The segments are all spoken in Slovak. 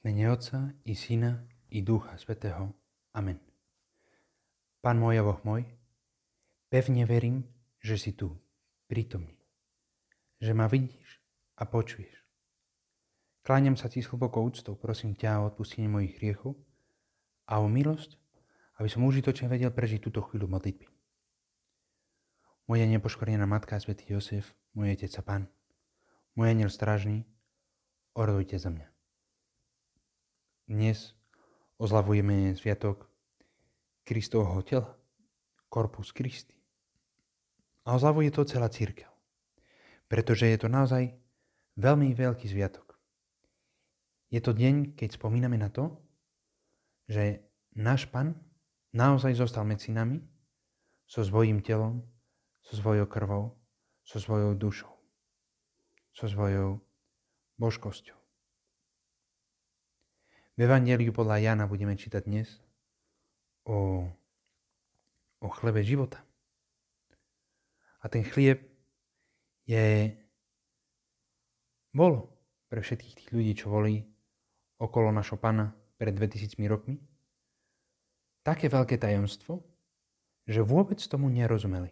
mene Otca i Syna i Ducha Svetého. Amen. Pán môj a Boh môj, pevne verím, že si tu, prítomný. Že ma vidíš a počuješ. Kláňam sa ti s hlbokou úctou, prosím ťa o odpustenie mojich hriechov a o milosť, aby som užitočne vedel prežiť túto chvíľu modlitby. Moja nepoškorená matka, svätý Josef, môj otec a pán, môj aniel strážny, orodujte za mňa. Dnes ozlavujeme sviatok Kristovho tela, Corpus Christi. A ozlavuje to celá církev, pretože je to naozaj veľmi veľký sviatok. Je to deň, keď spomíname na to, že náš Pán naozaj zostal medzi nami so svojím telom, so svojou krvou, so svojou dušou, so svojou božkosťou. V Evangeliu podľa Jana budeme čítať dnes o, o chlebe života. A ten chlieb je bol pre všetkých tých ľudí, čo boli okolo našho pána pred 2000 rokmi, také veľké tajomstvo, že vôbec tomu nerozumeli.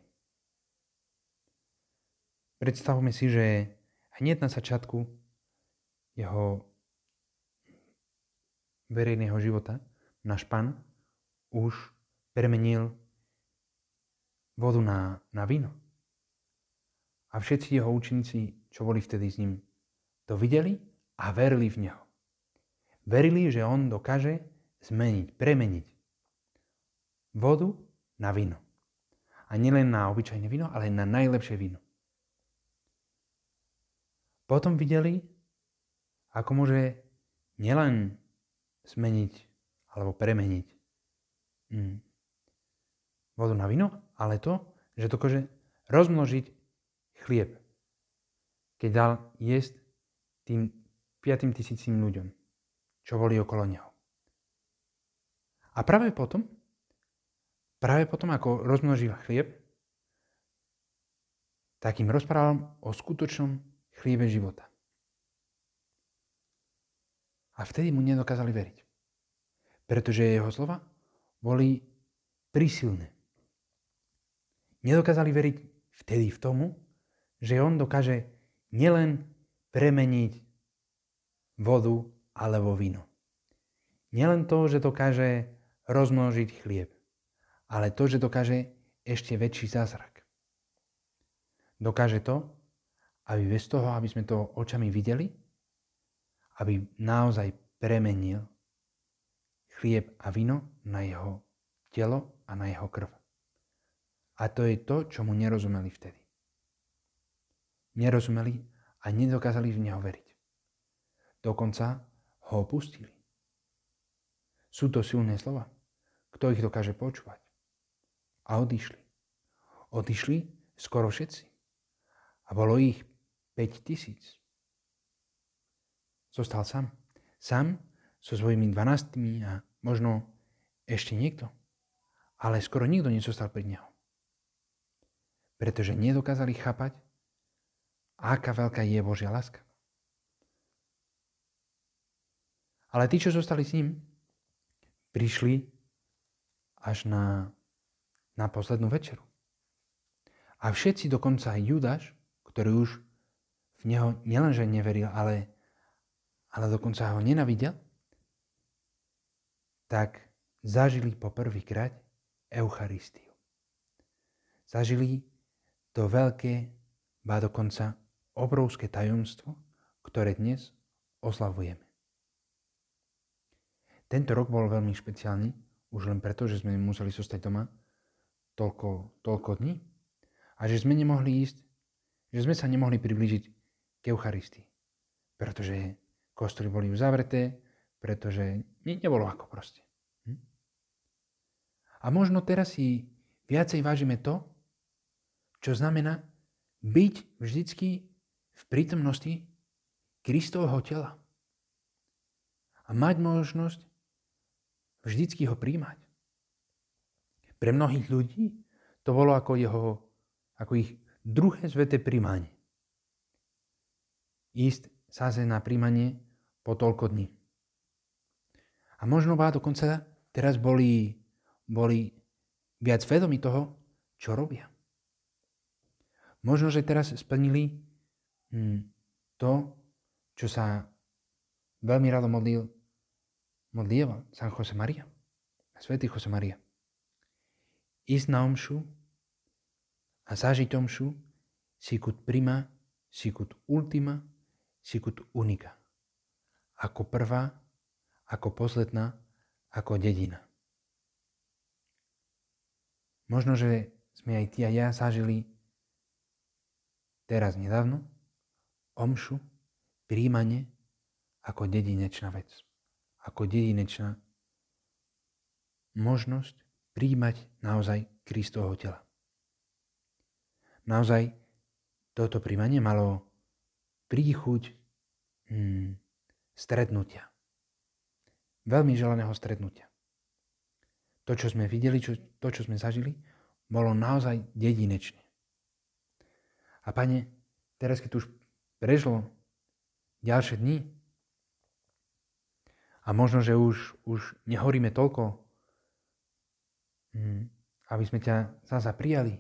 Predstavme si, že hneď na začiatku jeho verejného života náš pán už premenil vodu na, na víno. A všetci jeho učeníci, čo boli vtedy s ním, to videli a verili v neho. Verili, že on dokáže zmeniť, premeniť vodu na víno. A nielen na obyčajné víno, ale na najlepšie víno. Potom videli, ako môže nielen zmeniť alebo premeniť mm, vodu na víno, ale to, že dokáže rozmnožiť chlieb, keď dal jesť tým 5 tisícim ľuďom, čo boli okolo neho. A práve potom, práve potom, ako rozmnožil chlieb, tak im rozprával o skutočnom chliebe života. A vtedy mu nedokázali veriť. Pretože jeho slova boli prísilné. Nedokázali veriť vtedy v tomu, že on dokáže nielen premeniť vodu alebo víno. Nielen to, že dokáže rozmnožiť chlieb, ale to, že dokáže ešte väčší zázrak. Dokáže to, aby bez toho, aby sme to očami videli, aby naozaj premenil chlieb a víno na jeho telo a na jeho krv. A to je to, čo mu nerozumeli vtedy. Nerozumeli a nedokázali v neho veriť. Dokonca ho opustili. Sú to silné slova. Kto ich dokáže počúvať? A odišli. Odišli skoro všetci. A bolo ich 5 tisíc. Zostal sám. Sám so svojimi dvanáctimi a možno ešte niekto. Ale skoro nikto nezostal pri neho. Pretože nedokázali chápať, aká veľká je Božia láska. Ale tí, čo zostali s ním, prišli až na, na poslednú večeru. A všetci, dokonca aj Judáš, ktorý už v neho nielenže neveril, ale ale dokonca ho nenavidel, tak zažili po prvýkrát Eucharistiu. Zažili to veľké, ba dokonca obrovské tajomstvo, ktoré dnes oslavujeme. Tento rok bol veľmi špeciálny, už len preto, že sme museli zostať doma toľko, toľko dní a že sme nemohli ísť, že sme sa nemohli priblížiť k Eucharistii, pretože Kostoly boli uzavreté, pretože ne, nebolo ako proste. Hm? A možno teraz si viacej vážime to, čo znamená byť vždycky v prítomnosti Kristovho tela. A mať možnosť vždycky ho príjmať. Pre mnohých ľudí to bolo ako, jeho, ako ich druhé sveté príjmanie. Ísť sa na príjmanie po toľko dní. A možno ba dokonca teraz boli, boli viac vedomi toho, čo robia. Možno, že teraz splnili hm, to, čo sa veľmi rado modlil, modlieval San Jose Maria, Svetý Jose Maria. Ísť na omšu a zažiť omšu sicut prima, sicut ultima, sicut unica. Ako prvá, ako posledná, ako dedina. Možno, že sme aj ty a ja zažili teraz nedávno omšu, príjmanie ako dedinečná vec. Ako dedinečná možnosť príjmať naozaj Kristovho tela. Naozaj toto príjmanie malo príchuť hmm, stretnutia. Veľmi želaného stretnutia. To, čo sme videli, čo, to, čo sme zažili, bolo naozaj dedinečné. A pane, teraz keď už prešlo ďalšie dni a možno, že už, už nehoríme toľko, hm, aby sme ťa zasa prijali,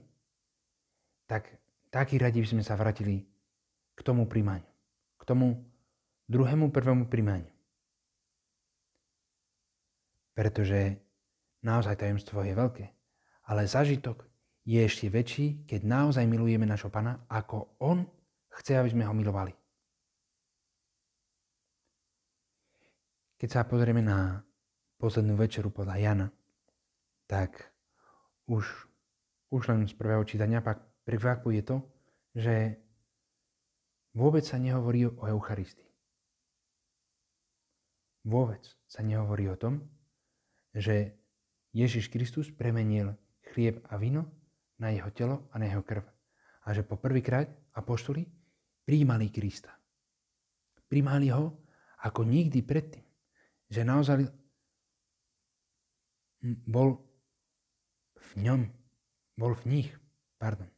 tak taký radi by sme sa vrátili k tomu príjmaniu. K tomu druhému prvému príjmaniu. Pretože naozaj tajemstvo je veľké, ale zažitok je ešte väčší, keď naozaj milujeme našho Pana, ako On chce, aby sme ho milovali. Keď sa pozrieme na poslednú večeru podľa Jana, tak už, už len z prvého čítania pak prekvapuje to, že vôbec sa nehovorí o Eucharistii. Vôbec sa nehovorí o tom, že Ježiš Kristus premenil chlieb a víno na jeho telo a na jeho krv. A že po prvýkrát apoštoli príjmali Krista. Príjmali ho ako nikdy predtým. Že naozaj bol v ňom, bol v nich, pardon.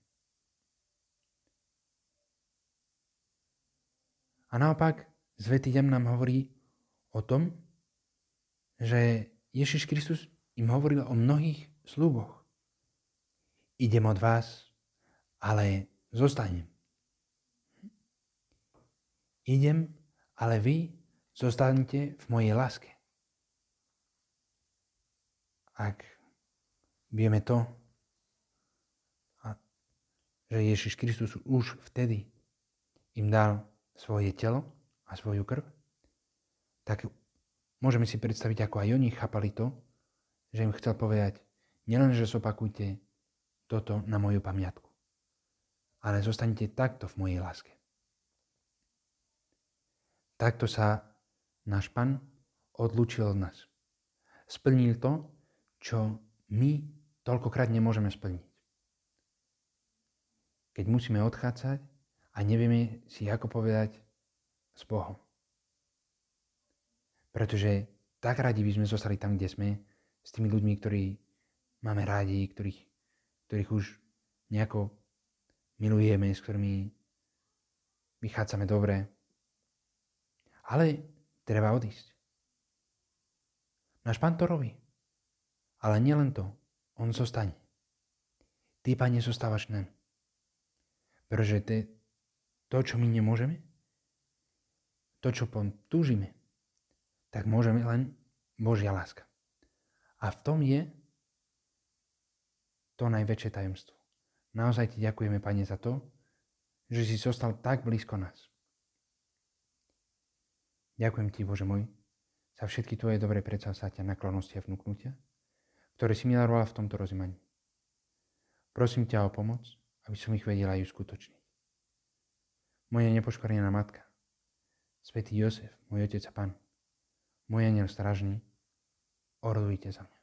A naopak, Svetý Jan nám hovorí o tom, že Ježiš Kristus im hovoril o mnohých sluboch idem od vás, ale zostanem. Idem, ale vy zostanete v mojej láske. Ak vieme to, že Ježiš Kristus už vtedy im dal svoje telo a svoju krv, tak môžeme si predstaviť, ako aj oni chápali to, že im chcel povedať, nielen, že zopakujte toto na moju pamiatku. Ale zostanete takto v mojej láske. Takto sa náš Pan odlúčil od nás. Splnil to, čo my toľkokrát nemôžeme splniť. Keď musíme odchádzať a nevieme si ako povedať s Bohom. Pretože tak radi by sme zostali tam, kde sme, s tými ľuďmi, ktorí máme rádi, ktorých ktorých už nejako milujeme, s ktorými vychádzame dobre. Ale treba odísť. Náš pán to robí. Ale nielen to, on zostane. Ty, pane, zostávaš nám. Pretože te, to, čo my nemôžeme, to, čo túžime, tak môžeme len Božia láska. A v tom je to najväčšie tajomstvo. Naozaj ti ďakujeme, Pane, za to, že si zostal tak blízko nás. Ďakujem ti, Bože môj, za všetky tvoje dobré predsavzatia, naklonosti a vnúknutia, ktoré si mi daroval v tomto rozímaní. Prosím ťa o pomoc, aby som ich vedela aj uskutočniť. Moja nepoškvrnená matka, Svetý Jozef, môj otec a pán, môj aniel stražný, orodujte za mňa.